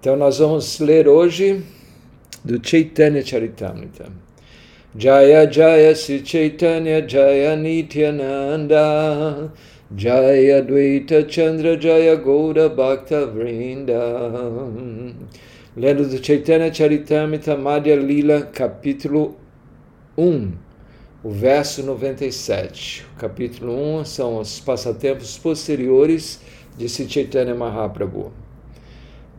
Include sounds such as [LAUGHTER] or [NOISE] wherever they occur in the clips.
Então nós vamos ler hoje do Chaitanya Charitamrita. Jaya Jaya Sri Chaitanya Jaya Nityananda Jaya Dvaita Chandra Jaya Gaura Bhakta Vrinda Lendo do Chaitanya Charitamrita Madhya Lila, capítulo 1, o verso 97. O capítulo 1 são os passatempos posteriores de Sri Chaitanya Mahaprabhu.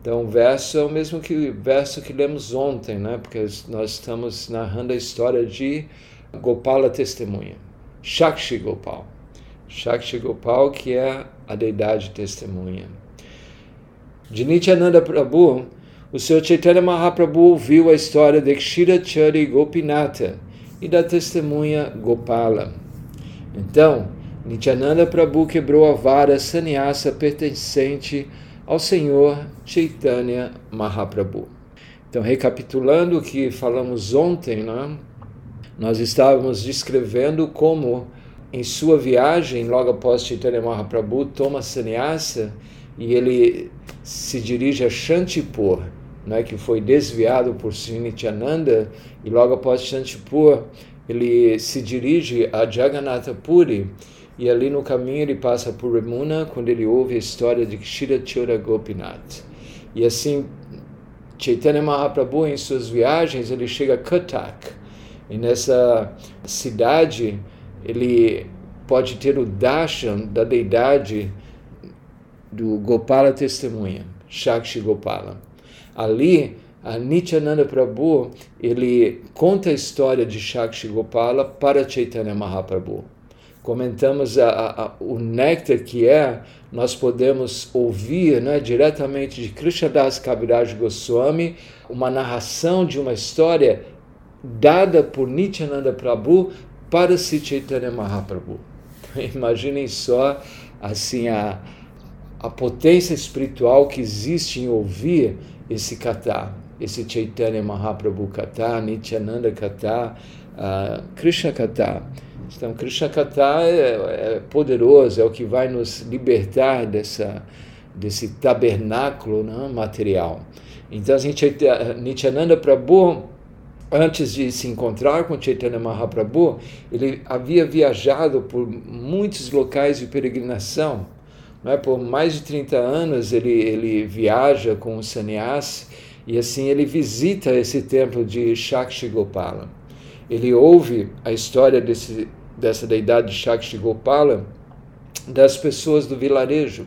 Então, o verso é o mesmo que o verso que lemos ontem, né? porque nós estamos narrando a história de Gopala Testemunha, Shakshi Gopal. Shakshi Gopal, que é a deidade testemunha. De Nityananda Prabhu, o Sr. Chaitanya Mahaprabhu ouviu a história de Kshirachari Gopinata e da testemunha Gopala. Então, Nityananda Prabhu quebrou a vara sannyasa pertencente ao Senhor Chaitanya Mahaprabhu. Então, recapitulando o que falamos ontem, né? nós estávamos descrevendo como, em sua viagem, logo após Chaitanya Mahaprabhu toma sannyasa e ele se dirige a Shantipur, né, que foi desviado por Nityananda, e logo após Shantipur ele se dirige a Jagannatha Puri, e ali no caminho ele passa por Remuna, quando ele ouve a história de Kshirachura Gopinath. E assim, Chaitanya Mahaprabhu, em suas viagens, ele chega a Katak. E nessa cidade, ele pode ter o darshan da deidade do Gopala Testemunha, Shakshi Gopala. Ali, a Nityananda Prabhu, ele conta a história de Shakshi Gopala para Chaitanya Mahaprabhu comentamos a, a, o néctar que é, nós podemos ouvir né, diretamente de Krishnadas Kaviraj Goswami uma narração de uma história dada por Nityananda Prabhu para Sri Chaitanya Mahaprabhu. [LAUGHS] Imaginem só assim a, a potência espiritual que existe em ouvir esse kata, esse Chaitanya Mahaprabhu kata, Nityananda kata, uh, Krishna kata. Então, Krishna Kata é, é, poderoso, é o que vai nos libertar dessa, desse tabernáculo né, material. Então, Nityananda Prabhu, antes de se encontrar com Chaitanya Mahaprabhu, ele havia viajado por muitos locais de peregrinação. Né? Por mais de 30 anos ele, ele viaja com o sannyas e assim ele visita esse templo de Shakshi Gopala. Ele ouve a história desse dessa deidade Shakti Gopala das pessoas do vilarejo,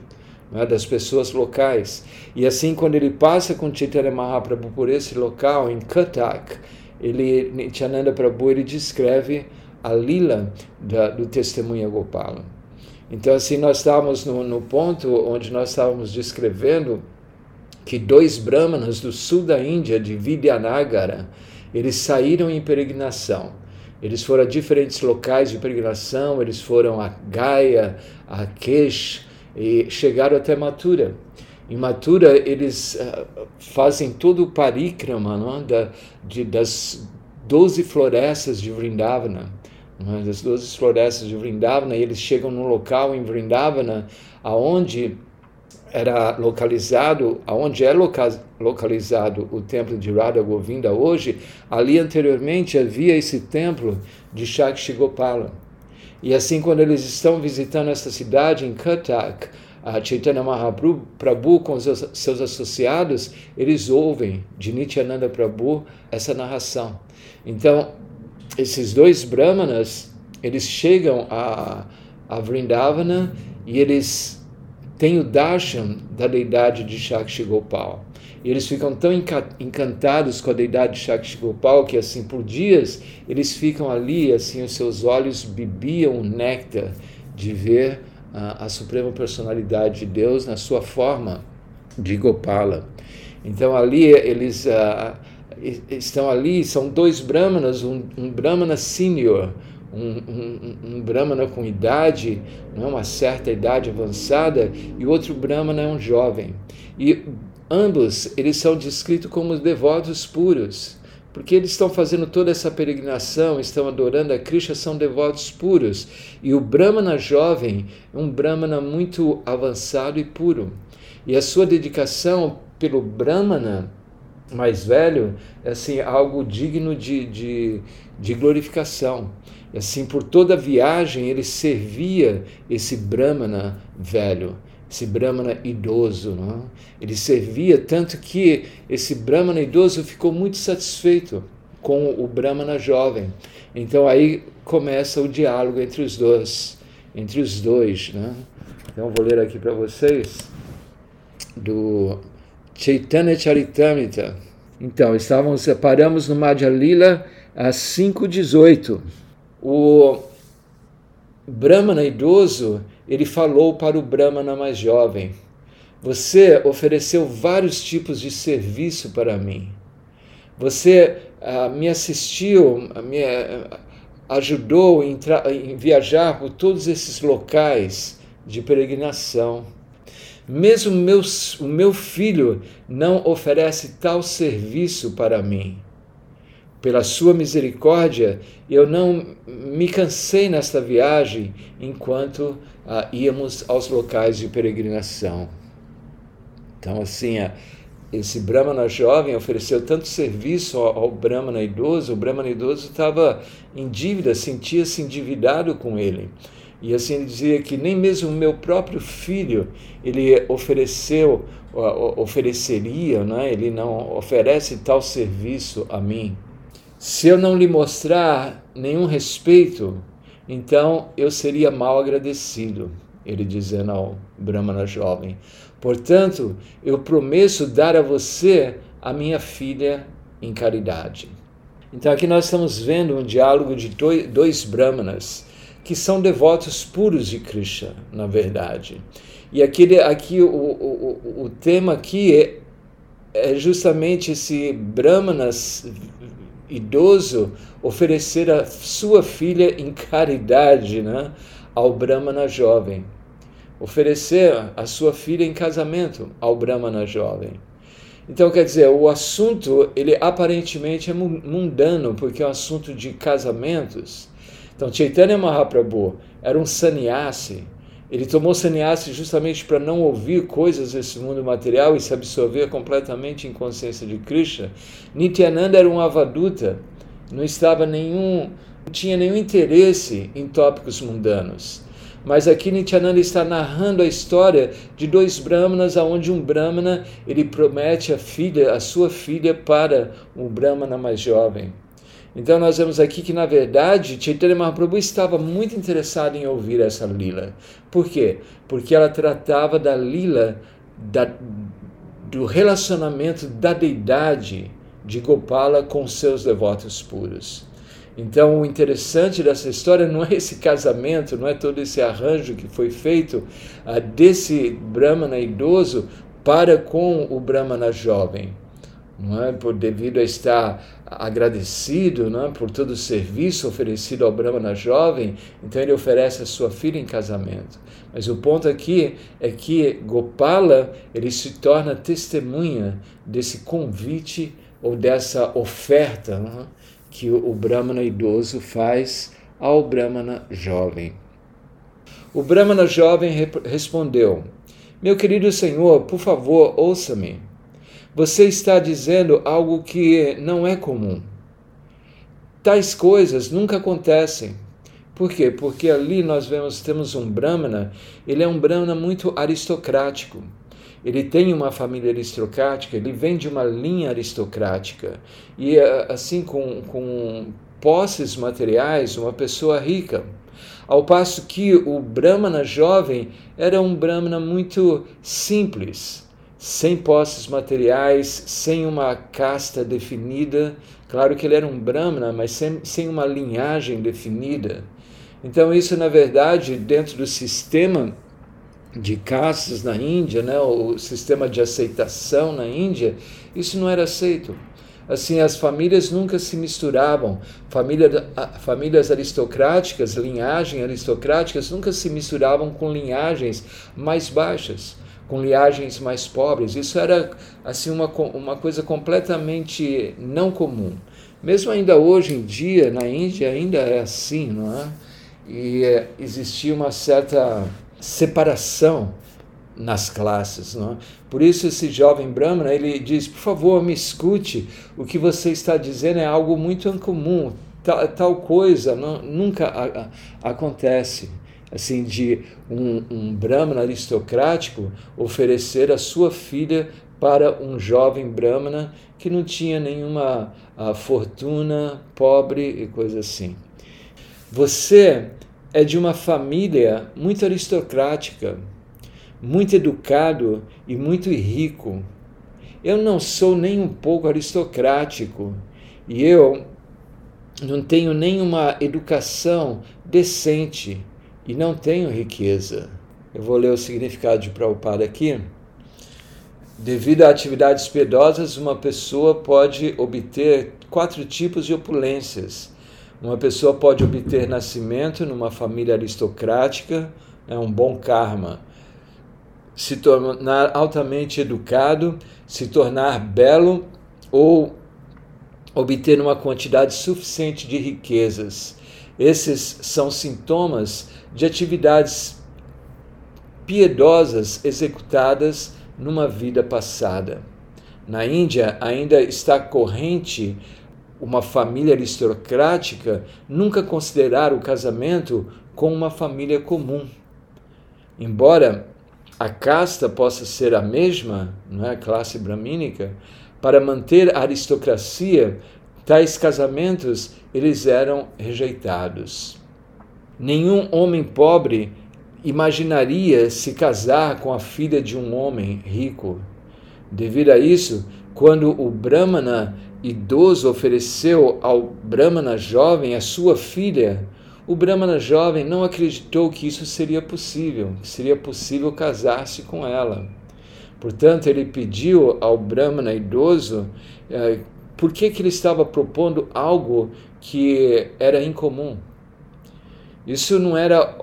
né, das pessoas locais. E assim, quando ele passa com Chaitanya Mahaprabhu por esse local, em Katak, ele, Nityananda Prabhu ele descreve a lila da, do testemunha Gopala. Então, assim, nós estávamos no, no ponto onde nós estávamos descrevendo que dois brahmanas do sul da Índia, de Vidyanagara, eles saíram em peregrinação eles foram a diferentes locais de peregrinação, eles foram a Gaia, a Kesh e chegaram até Mathura. Em Mathura, eles uh, fazem todo o parikrama não? É? Da, de, das doze florestas de Vrindavana. Não? É? Das doze florestas de Vrindavana, e eles chegam num local em Vrindavana aonde era localizado, aonde é localizado o templo de Radha Govinda hoje, ali anteriormente havia esse templo de Shakshi Gopala. E assim, quando eles estão visitando essa cidade em Katak, a Chaitanya Mahaprabhu com os seus associados, eles ouvem de Nityananda Prabhu essa narração. Então, esses dois brahmanas, eles chegam a, a Vrindavana e eles tem o darshan da deidade de Shakshi Gopal. E eles ficam tão encantados com a deidade de Shakshi Gopal que, assim, por dias, eles ficam ali, assim, os seus olhos bebiam o néctar de ver a, a Suprema Personalidade de Deus na sua forma de Gopala. Então, ali, eles uh, estão ali, são dois brahmanas, um, um brahmana senior, um, um, um brahmana com idade, não é uma certa idade avançada, e outro brahmana é um jovem. E ambos eles são descritos como devotos puros, porque eles estão fazendo toda essa peregrinação, estão adorando a Krishna, são devotos puros. E o brahmana jovem é um brahmana muito avançado e puro. E a sua dedicação pelo Brahmana mais velho é assim, algo digno de, de, de glorificação. Assim, por toda a viagem, ele servia esse Brahmana velho, esse Brahmana idoso. Não? É? Ele servia tanto que esse Brahmana idoso ficou muito satisfeito com o Brahmana jovem. Então aí começa o diálogo entre os dois, entre os dois. Né? Então vou ler aqui para vocês do Chaitanya Charitamrita. Então, estávamos, paramos no Madhya Lila a 5.18. O Brahmana idoso, ele falou para o Brahmana mais jovem, você ofereceu vários tipos de serviço para mim. Você uh, me assistiu, me uh, ajudou em, em viajar por todos esses locais de peregrinação. Mesmo meus, o meu filho não oferece tal serviço para mim. Pela sua misericórdia, eu não me cansei nesta viagem enquanto ah, íamos aos locais de peregrinação. Então, assim, ah, esse Brahmana jovem ofereceu tanto serviço ao Brahmana idoso, o Brahmana idoso estava em dívida, sentia-se endividado com ele. E assim ele dizia que nem mesmo meu próprio filho ele ofereceu, ofereceria, né? ele não oferece tal serviço a mim. Se eu não lhe mostrar nenhum respeito, então eu seria mal agradecido, ele dizendo ao Brahmana jovem. Portanto, eu prometo dar a você a minha filha em caridade. Então aqui nós estamos vendo um diálogo de dois Brahmanas que são devotos puros de Krishna, na verdade. E aqui, aqui o, o, o tema aqui é, é justamente esse Brahmanas idoso oferecer a sua filha em caridade né, ao Brahmana jovem. Oferecer a sua filha em casamento ao Brahmana jovem. Então, quer dizer, o assunto, ele aparentemente é mundano, porque é um assunto de casamentos, então, Chaitanya Mahaprabhu era um sannyasi. Ele tomou sannyasi justamente para não ouvir coisas desse mundo material e se absorver completamente em consciência de Krishna. Nityananda era um avaduta, não estava nenhum, não tinha nenhum interesse em tópicos mundanos. Mas aqui Nityananda está narrando a história de dois brahmanas, aonde um brahmana ele promete a filha, a sua filha para um brahmana mais jovem. Então nós vemos aqui que, na verdade, Chaitanya Mahaprabhu estava muito interessado em ouvir essa lila. Por quê? Porque ela tratava da lila, da, do relacionamento da deidade de Gopala com seus devotos puros. Então, o interessante dessa história não é esse casamento, não é todo esse arranjo que foi feito uh, desse Brahmana idoso para com o Brahmana jovem não é? por devido a estar agradecido não é? por todo o serviço oferecido ao Brahmana jovem, então ele oferece a sua filha em casamento. Mas o ponto aqui é que Gopala ele se torna testemunha desse convite ou dessa oferta é? que o Brahmana idoso faz ao Brahmana jovem. O Brahmana jovem respondeu: Meu querido Senhor, por favor, ouça-me. Você está dizendo algo que não é comum. Tais coisas nunca acontecem. Por quê? Porque ali nós vemos, temos um Brahmana, ele é um Brahmana muito aristocrático. Ele tem uma família aristocrática, ele vem de uma linha aristocrática. E assim, com, com posses materiais, uma pessoa rica. Ao passo que o Brahmana jovem era um Brahmana muito simples sem posses materiais, sem uma casta definida. Claro que ele era um Brahmana, mas sem, sem uma linhagem definida. Então, isso, na verdade, dentro do sistema de castas na Índia, né, o sistema de aceitação na Índia, isso não era aceito. Assim, as famílias nunca se misturavam. Família, famílias aristocráticas, linhagem aristocráticas, nunca se misturavam com linhagens mais baixas com linhagens mais pobres. Isso era assim uma, uma coisa completamente não comum. Mesmo ainda hoje em dia, na Índia, ainda é assim, não é? E é, existia uma certa separação nas classes. Não? Por isso esse jovem Brahmana ele diz, por favor, me escute, o que você está dizendo é algo muito incomum, tal, tal coisa não, nunca a, a, acontece. Assim, de um, um Brahmana aristocrático oferecer a sua filha para um jovem Brahmana que não tinha nenhuma fortuna, pobre e coisa assim. Você é de uma família muito aristocrática, muito educado e muito rico. Eu não sou nem um pouco aristocrático e eu não tenho nenhuma educação decente e não tenho riqueza. Eu vou ler o significado de Prabhupada aqui. Devido a atividades piedosas, uma pessoa pode obter quatro tipos de opulências. Uma pessoa pode obter nascimento numa família aristocrática, é um bom karma se tornar altamente educado, se tornar belo ou obter uma quantidade suficiente de riquezas. Esses são sintomas de atividades piedosas executadas numa vida passada. Na Índia ainda está corrente uma família aristocrática nunca considerar o casamento com uma família comum. Embora a casta possa ser a mesma, não é? a classe bramínica, para manter a aristocracia, tais casamentos eles eram rejeitados. Nenhum homem pobre imaginaria se casar com a filha de um homem rico. Devido a isso, quando o Brahmana idoso ofereceu ao Brahmana jovem a sua filha, o Brahmana jovem não acreditou que isso seria possível, que seria possível casar-se com ela. Portanto, ele pediu ao Brahmana idoso eh, por que, que ele estava propondo algo que era incomum. Isso não era,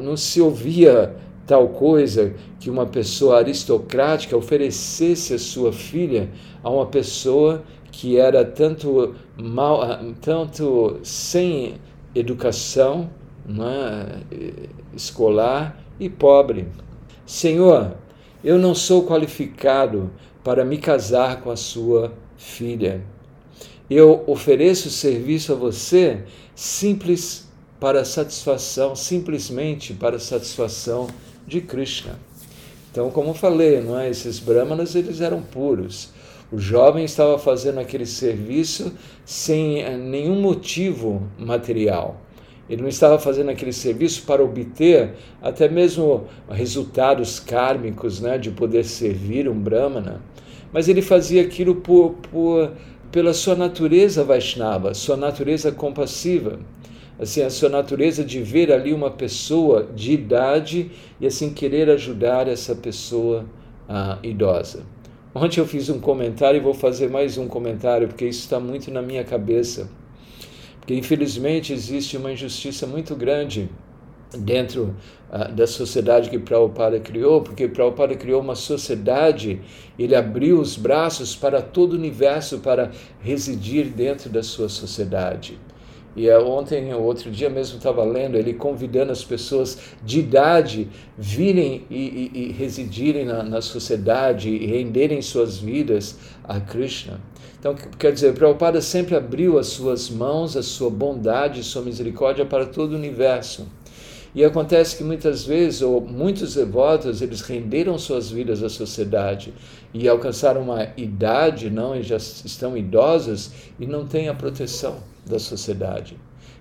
não se ouvia tal coisa que uma pessoa aristocrática oferecesse a sua filha a uma pessoa que era tanto mal, tanto sem educação né, escolar e pobre. Senhor, eu não sou qualificado para me casar com a sua filha. Eu ofereço serviço a você simples para satisfação, simplesmente para satisfação de Krishna. Então, como falei, não é? esses brahmanas eles eram puros. O jovem estava fazendo aquele serviço sem eh, nenhum motivo material. Ele não estava fazendo aquele serviço para obter até mesmo resultados kármicos, né, de poder servir um brahmana, mas ele fazia aquilo por, por, pela sua natureza Vaishnava, sua natureza compassiva, assim a sua natureza de ver ali uma pessoa de idade e assim querer ajudar essa pessoa ah, idosa. Ontem eu fiz um comentário e vou fazer mais um comentário, porque isso está muito na minha cabeça. Porque infelizmente existe uma injustiça muito grande dentro uh, da sociedade que Prabhupada criou, porque Prabhupada criou uma sociedade, ele abriu os braços para todo o universo para residir dentro da sua sociedade. E é, ontem, outro dia mesmo, estava lendo ele convidando as pessoas de idade virem e, e, e residirem na, na, sociedade e renderem suas vidas a Krishna. Então, quer dizer, Prabhupada sempre abriu as suas mãos, a sua bondade, a sua misericórdia para todo o universo. E acontece que muitas vezes, ou muitos devotos, eles renderam suas vidas à sociedade e alcançaram uma idade, não, e já estão idosos e não têm a proteção da sociedade.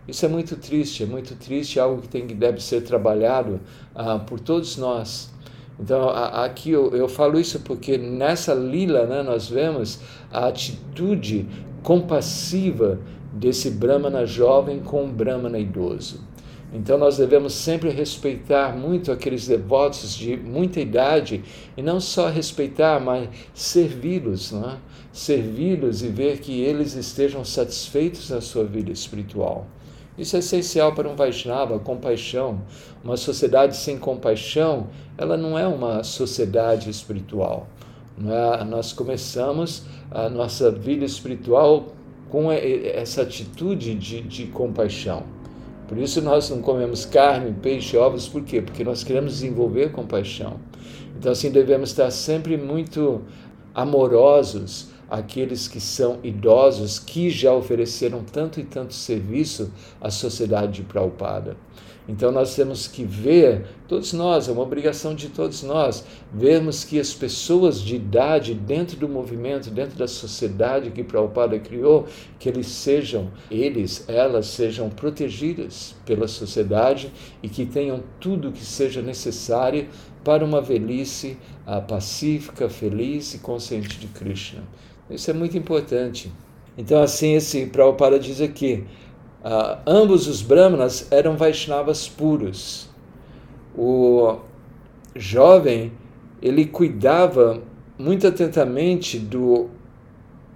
Isso é muito triste, é muito triste, é algo que tem que deve ser trabalhado ah, por todos nós. Então, a, aqui eu, eu, falo isso porque nessa lila né, nós vemos a atitude compassiva desse Brahmana jovem com o Brahmana idoso. Então nós devemos sempre respeitar muito aqueles devotos de muita idade e não só respeitar, mas servi-los, é? servi-los e ver que eles estejam satisfeitos na sua vida espiritual. Isso é essencial para um Vaishnava, compaixão. Uma sociedade sem compaixão, ela não é uma sociedade espiritual. É? Nós começamos a nossa vida espiritual com essa atitude de, de compaixão. Por isso nós não comemos carne, peixe, ovos, por quê? Porque nós queremos desenvolver compaixão. Então, assim, devemos estar sempre muito amorosos àqueles que são idosos, que já ofereceram tanto e tanto serviço à sociedade de. Então nós temos que ver, todos nós, é uma obrigação de todos nós, vermos que as pessoas de idade dentro do movimento, dentro da sociedade que Prabhupada criou, que eles sejam, eles, elas sejam protegidas pela sociedade e que tenham tudo que seja necessário para uma velhice uh, pacífica, feliz e consciente de Krishna. Isso é muito importante. Então assim, esse Prabhupada diz aqui, Uh, ambos os brahmanas eram Vaishnavas puros. O jovem ele cuidava muito atentamente do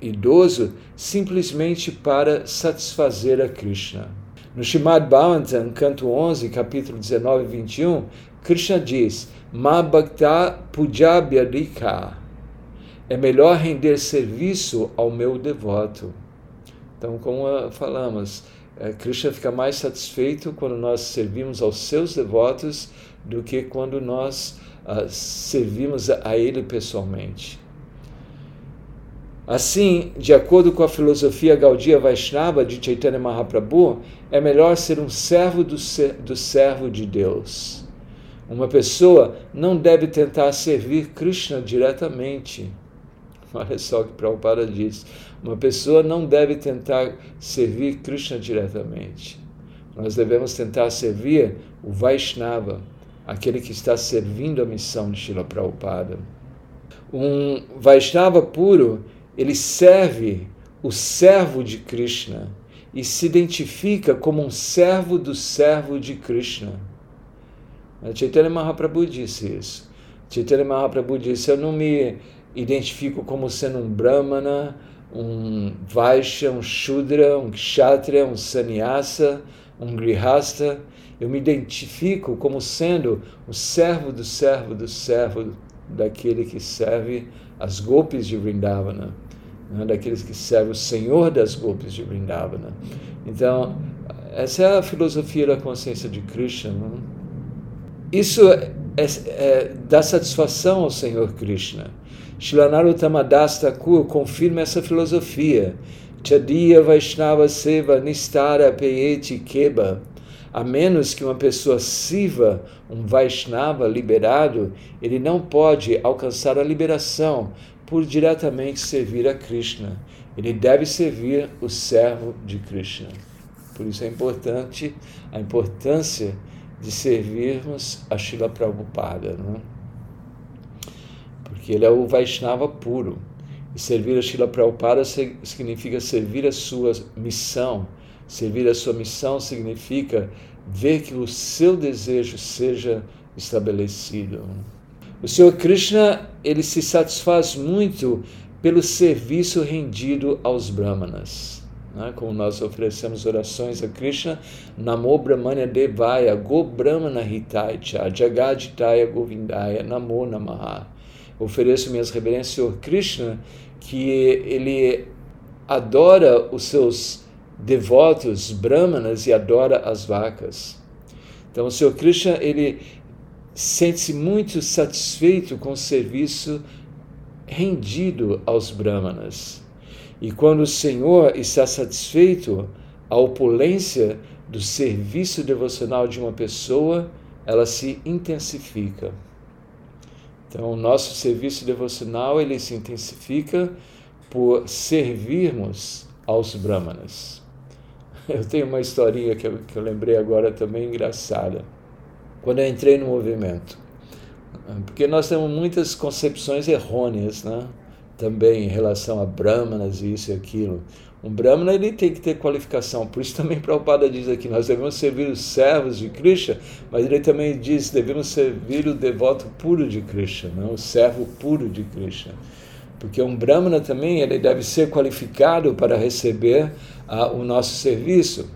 idoso simplesmente para satisfazer a Krishna. No Shimad Bhavantam, canto 11, capítulo 19 e 21, Krishna diz: Ma bhakta pujabhyadika. É melhor render serviço ao meu devoto. Então, como falamos, é, Krishna fica mais satisfeito quando nós servimos aos seus devotos do que quando nós uh, servimos a, a ele pessoalmente. Assim, de acordo com a filosofia Gaudiya Vaishnava de Chaitanya Mahaprabhu, é melhor ser um servo do, ser, do servo de Deus. Uma pessoa não deve tentar servir Krishna diretamente. [LAUGHS] Olha só o que Prabhupada diz. Uma pessoa não deve tentar servir Krishna diretamente. Nós devemos tentar servir o Vaishnava, aquele que está servindo a missão de Srila Prabhupada. Um Vaishnava puro, ele serve o servo de Krishna e se identifica como um servo do servo de Krishna. Chaitanya Mahaprabhu disse isso. Chaitanya Mahaprabhu disse: Eu não me identifico como sendo um brahmana, um Vaishya, um Shudra, um Kshatriya, um Sannyasa, um Grihasta. Eu me identifico como sendo o servo do servo do servo daquele que serve as golpes de Vrindavana, né? daqueles que servem o Senhor das golpes de Vrindavana. Então, essa é a filosofia da consciência de Krishna. Né? Isso é, é, é, dá satisfação ao Senhor Krishna. Shilanarutama Das Thakur confirma essa filosofia. Chadiya Vaishnava Seva Nistara Peyeti Keba. A menos que uma pessoa siva, um Vaishnava liberado, ele não pode alcançar a liberação por diretamente servir a Krishna. Ele deve servir o servo de Krishna. Por isso é importante a importância de servirmos a Shila Prabhupada. Não? Porque ele é o Vaishnava puro. E servir a Shila Prabhupada significa servir a sua missão. Servir a sua missão significa ver que o seu desejo seja estabelecido. O Senhor Krishna, ele se satisfaz muito pelo serviço rendido aos brahmanas. Né? Como nós oferecemos orações a Krishna, Namo Brahmanya Devaya, Go Brahmana Jagaditaya Govindaya, Namo Namaha ofereço minhas reverências ao Krishna, que ele adora os seus devotos brahmanas e adora as vacas. Então, o Senhor Krishna, ele sente-se muito satisfeito com o serviço rendido aos brahmanas. E quando o Senhor está satisfeito, a opulência do serviço devocional de uma pessoa, ela se intensifica. Então, o nosso serviço devocional ele se intensifica por servirmos aos brahmanas. [LAUGHS] Eu tenho uma historinha que eu, que eu lembrei agora também engraçada. Quando eu entrei no movimento, porque nós temos muitas concepções errôneas, né? Também em relação a brahmanas e isso e aquilo. Um Brahmana ele tem que ter qualificação, por isso também Prabhupada diz aqui, nós devemos servir os servos de Krishna, mas ele também diz, devemos servir o devoto puro de Krishna, não? o servo puro de Krishna. Porque um Brahmana também ele deve ser qualificado para receber o nosso serviço.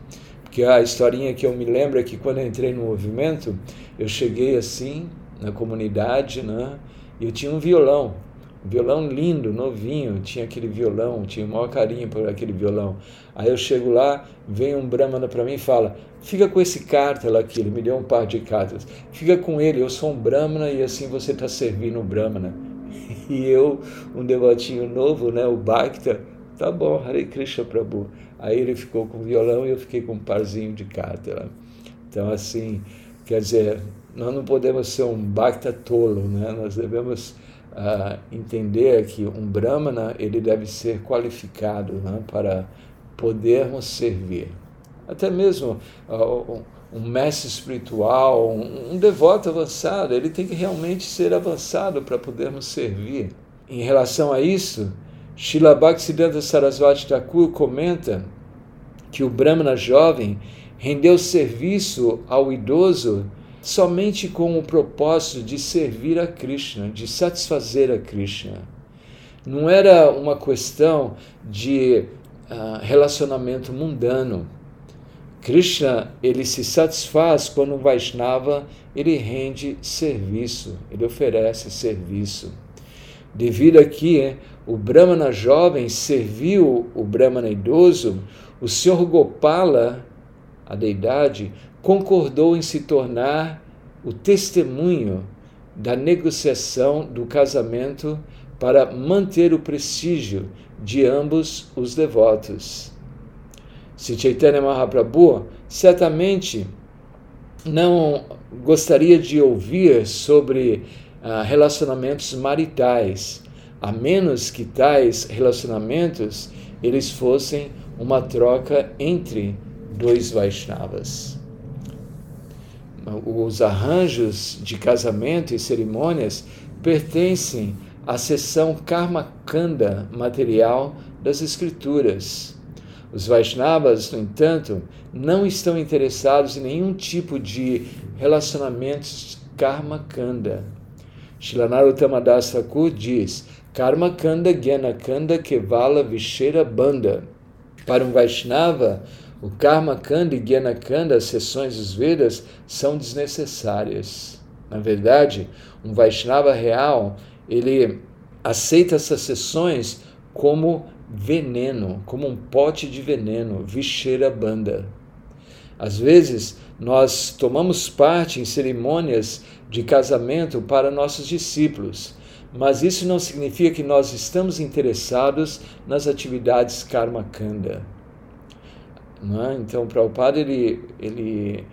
Porque a historinha que eu me lembro é que quando eu entrei no movimento, eu cheguei assim na comunidade, né? e eu tinha um violão violão lindo, novinho, tinha aquele violão, tinha o maior carinho por aquele violão. Aí eu chego lá, vem um brahmana para mim e fala: fica com esse cártelo aqui, ele me deu um par de cartas, fica com ele, eu sou um brahmana e assim você está servindo o brahmana. [LAUGHS] E eu, um devotinho novo, né, o Bhakta, tá bom, Hare Krishna Prabhu. Aí ele ficou com o violão e eu fiquei com um parzinho de cártela. Então, assim, quer dizer, nós não podemos ser um Bhakta tolo, né? nós devemos uh, entender que um Brahmana ele deve ser qualificado né? para podermos servir. Até mesmo uh, um mestre espiritual, um, um devoto avançado, ele tem que realmente ser avançado para podermos servir. Em relação a isso, Srila Bhaktisiddhanta Sarasvati Thakur comenta que o Brahmana jovem rendeu serviço ao idoso somente com o propósito de servir a Krishna, de satisfazer a Krishna. Não era uma questão de uh, relacionamento mundano. Krishna ele se satisfaz quando um Vaishnava ele rende serviço, ele oferece serviço. Devido a que o Brahmana jovem serviu o Brahmana idoso, o Senhor Gopala, a deidade, concordou em se tornar o testemunho da negociação do casamento para manter o prestígio de ambos os devotos. Se Chaitanya Mahaprabhu certamente não gostaria de ouvir sobre uh, relacionamentos maritais, a menos que tais relacionamentos eles fossem uma troca entre dois Vaishnavas. Os arranjos de casamento e cerimônias pertencem à seção Karma Kanda material das Escrituras. Os Vaishnavas, no entanto, não estão interessados em nenhum tipo de relacionamentos Karma Kanda. Shilanarutama Das Thakur diz: Karma Kanda Gyana Kanda Kevala Vishera Banda. Para um Vaishnava, o Karma Kanda e Gyana Kanda, as sessões dos Vedas, são desnecessárias. Na verdade, um Vaishnava real, ele aceita essas sessões como veneno, como um pote de veneno, Vishera Banda. Às vezes, nós tomamos parte em cerimônias de casamento para nossos discípulos, mas isso não significa que nós estamos interessados nas atividades Karma Kanda. É? Então, Prabhupada ele, ele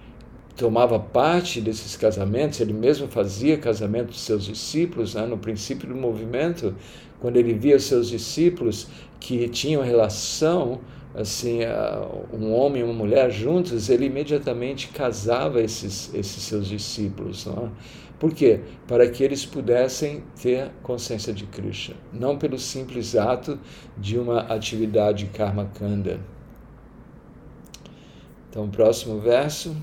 tomava parte desses casamentos, ele mesmo fazia casamento dos seus discípulos, né? no princípio do movimento, quando ele via seus discípulos que tinham relação, assim, um homem e uma mulher juntos, ele imediatamente casava esses, esses seus discípulos. Não é? Por quê? Para que eles pudessem ter consciência de Krishna, não pelo simples ato de uma atividade karma kanda. Então, próximo verso.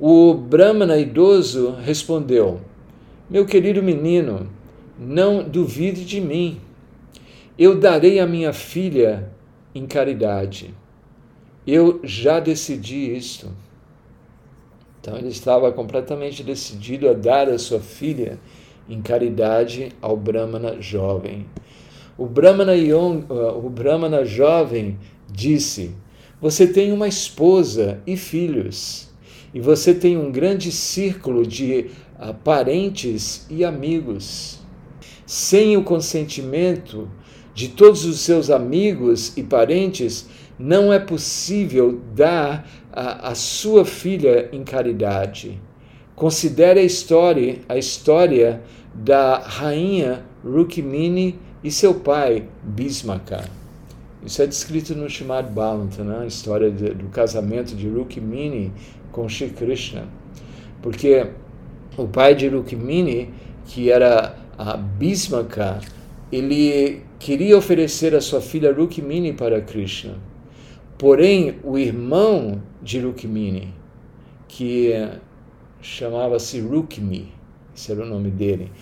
O Brahmana idoso respondeu: Meu querido menino, não duvide de mim. Eu darei a minha filha em caridade. Eu já decidi isto. Então ele estava completamente decidido a dar a sua filha em caridade ao Brahmana jovem. O Brahmana, uh, o Brahmana jovem disse: Você tem uma esposa e filhos, e você tem um grande círculo de uh, parentes e amigos. Sem o consentimento de todos os seus amigos e parentes, não é possível dar a, a sua filha em caridade. Considere a história, a história da rainha Rukmini e seu pai Bismaka. Isso é descrito no Srimad Bhagavatam, né? a história de, do casamento de Rukmini com Shri Krishna. Porque o pai de Rukmini, que era a Bhismaka, ele queria oferecer a sua filha Rukmini para Krishna. Porém, o irmão de Rukmini, que chamava-se Rukmi, esse era o nome dele,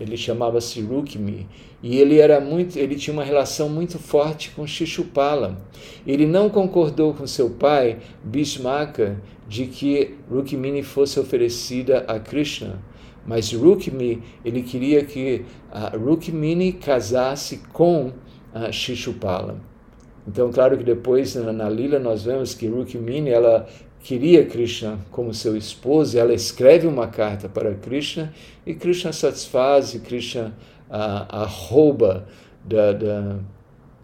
ele chamava-se Rukmi, e ele era muito, ele tinha uma relação muito forte com Shishupala. Ele não concordou com seu pai, Bhishmaka, de que Rukmini fosse oferecida a Krishna, Mas Rukmi, ele queria que Rukmini casasse com Shishupala. Então, claro que depois na Lila nós vemos que Rukmini ela queria Krishna como seu esposo, ela escreve uma carta para Krishna e Krishna satisfaz e Krishna a, a rouba da, da,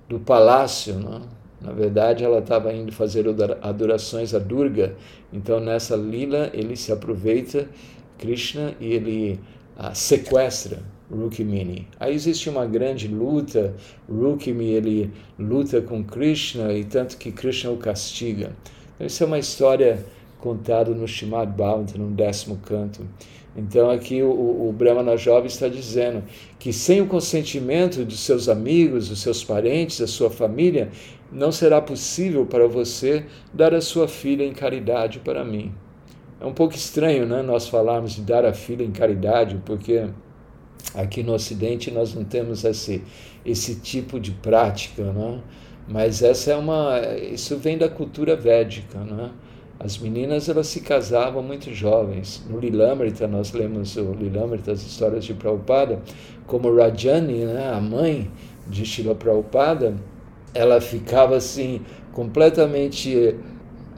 do palácio. Não? Na verdade, ela estava indo fazer adorações a Durga. Então, nessa lila, ele se aproveita Krishna e ele a, sequestra Rukmini. Aí existe uma grande luta. Rukmini ele luta com Krishna e tanto que Krishna o castiga. Então, isso é uma história contada no Shimad Bhagavatam, no décimo canto. Então aqui o, o Brahmana jovem está dizendo que sem o consentimento dos seus amigos, dos seus parentes, da sua família, não será possível para você dar a sua filha em caridade para mim. É um pouco estranho né, nós falarmos de dar a filha em caridade, porque aqui no Ocidente nós não temos esse, esse tipo de prática, né? Mas essa é uma, isso vem da cultura védica. Né? As meninas elas se casavam muito jovens. No Lilamrita, nós lemos o Lilamrita, as histórias de Prabhupada, como Rajani, né, a mãe de Shila Prabhupada, ela ficava assim, completamente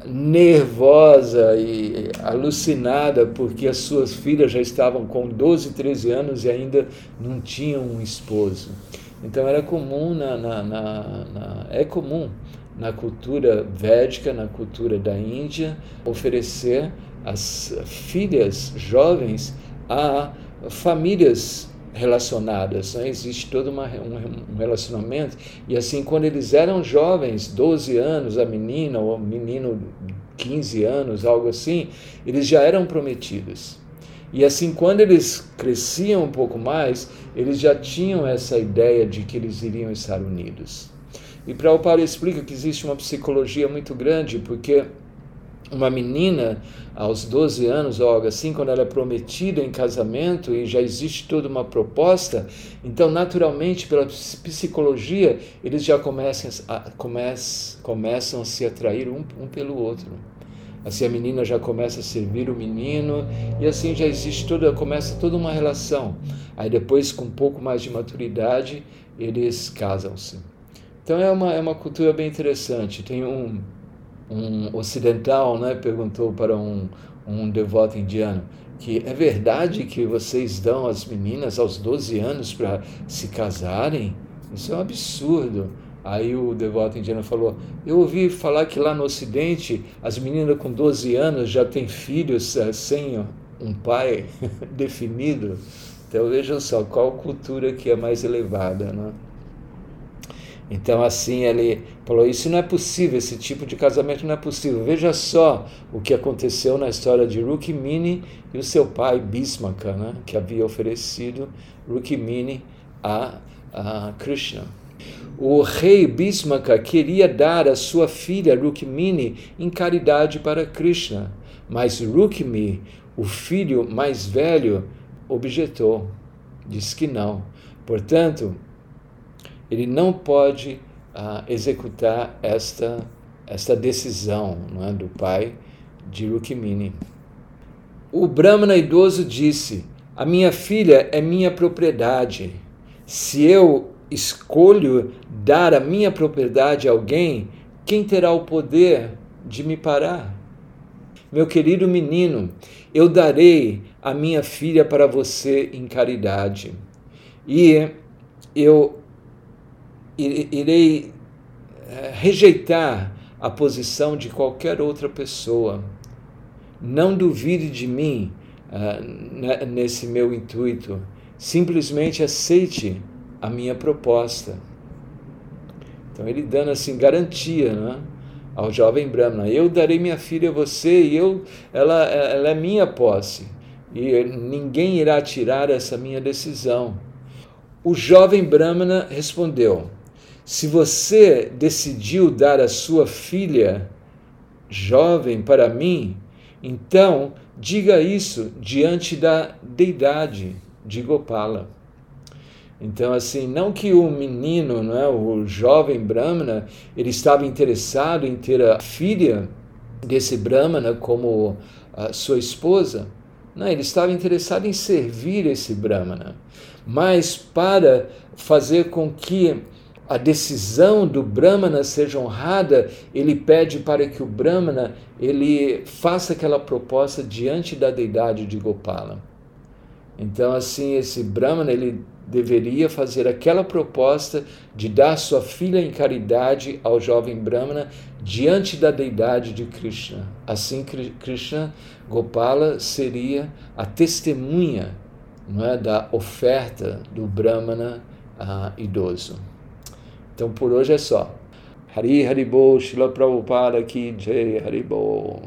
nervosa e alucinada porque as suas filhas já estavam com 12, 13 anos e ainda não tinham um esposo. Então era comum na, na, na, na é comum na cultura védica, na cultura da Índia, oferecer as filhas jovens a famílias relacionadas. Né? Existe todo uma, um, um relacionamento. E assim, quando eles eram jovens, 12 anos, a menina ou o menino 15 anos, algo assim, eles já eram prometidos. E assim, quando eles cresciam um pouco mais, eles já tinham essa ideia de que eles iriam estar unidos. E Prabhupada explica que existe uma psicologia muito grande, porque uma menina aos 12 anos ou algo assim, quando ela é prometida em casamento e já existe toda uma proposta, então naturalmente pela psicologia eles já começam a, começam, a se atrair um, um pelo outro. Assim a menina já começa a servir o menino e assim já existe toda começa toda uma relação. Aí depois com um pouco mais de maturidade eles casam-se. Então é uma, é uma cultura bem interessante. Tem um, um ocidental, né, perguntou para um, um devoto indiano, que é verdade que vocês dão as meninas aos 12 anos para se casarem? Isso é um absurdo. Aí o devoto indiano falou: Eu ouvi falar que lá no Ocidente as meninas com 12 anos já têm filhos eh, sem um pai [LAUGHS] definido. Então vejam só qual cultura que é mais elevada. Né? Então, assim, ele falou: Isso não é possível, esse tipo de casamento não é possível. Veja só o que aconteceu na história de Rukmini e o seu pai Bhismaka, né, que havia oferecido Rukmini a, a Krishna. O rei Bhismaka queria dar a sua filha Rukmini em caridade para Krishna, mas Rukmi, o filho mais velho, objetou, disse que não. Portanto, ele não pode uh, executar esta, esta decisão é, do pai de Rukmini. O Brahmana idoso disse: A minha filha é minha propriedade. Se eu escolho dar a minha propriedade a alguém, quem terá o poder de me parar? Meu querido menino, eu darei a minha filha para você em caridade. E eu irei eh, rejeitar a posição de qualquer outra pessoa. Não duvide de mim uh, nesse meu intuito. Simplesmente aceite a minha proposta. Então ele dando assim garantia, né? ao jovem Brahmana, eu darei minha filha a você e eu, ela, ela é minha posse e ninguém irá tirar essa minha decisão. O jovem Brahmana respondeu: se você decidiu dar a sua filha jovem para mim, então diga isso diante da deidade de Gopala. Então, assim, não que o menino, não é, o jovem Brahmana, ele estava interessado em ter a filha desse Brahmana como a sua esposa, Não, ele estava interessado em servir esse Brahmana. Mas para fazer com que a decisão do Brahmana seja honrada, ele pede para que o Brahmana ele faça aquela proposta diante da deidade de Gopala. Então, assim, esse Brahmana ele deveria fazer aquela proposta de dar sua filha em caridade ao jovem Brahmana diante da deidade de Krishna. Assim, Krishna Gopala seria a testemunha não é, da oferta do Brahmana uh, idoso. Então por hoje é só. Hari Haribo, Shila Prabhupada Ki Jai Haribo.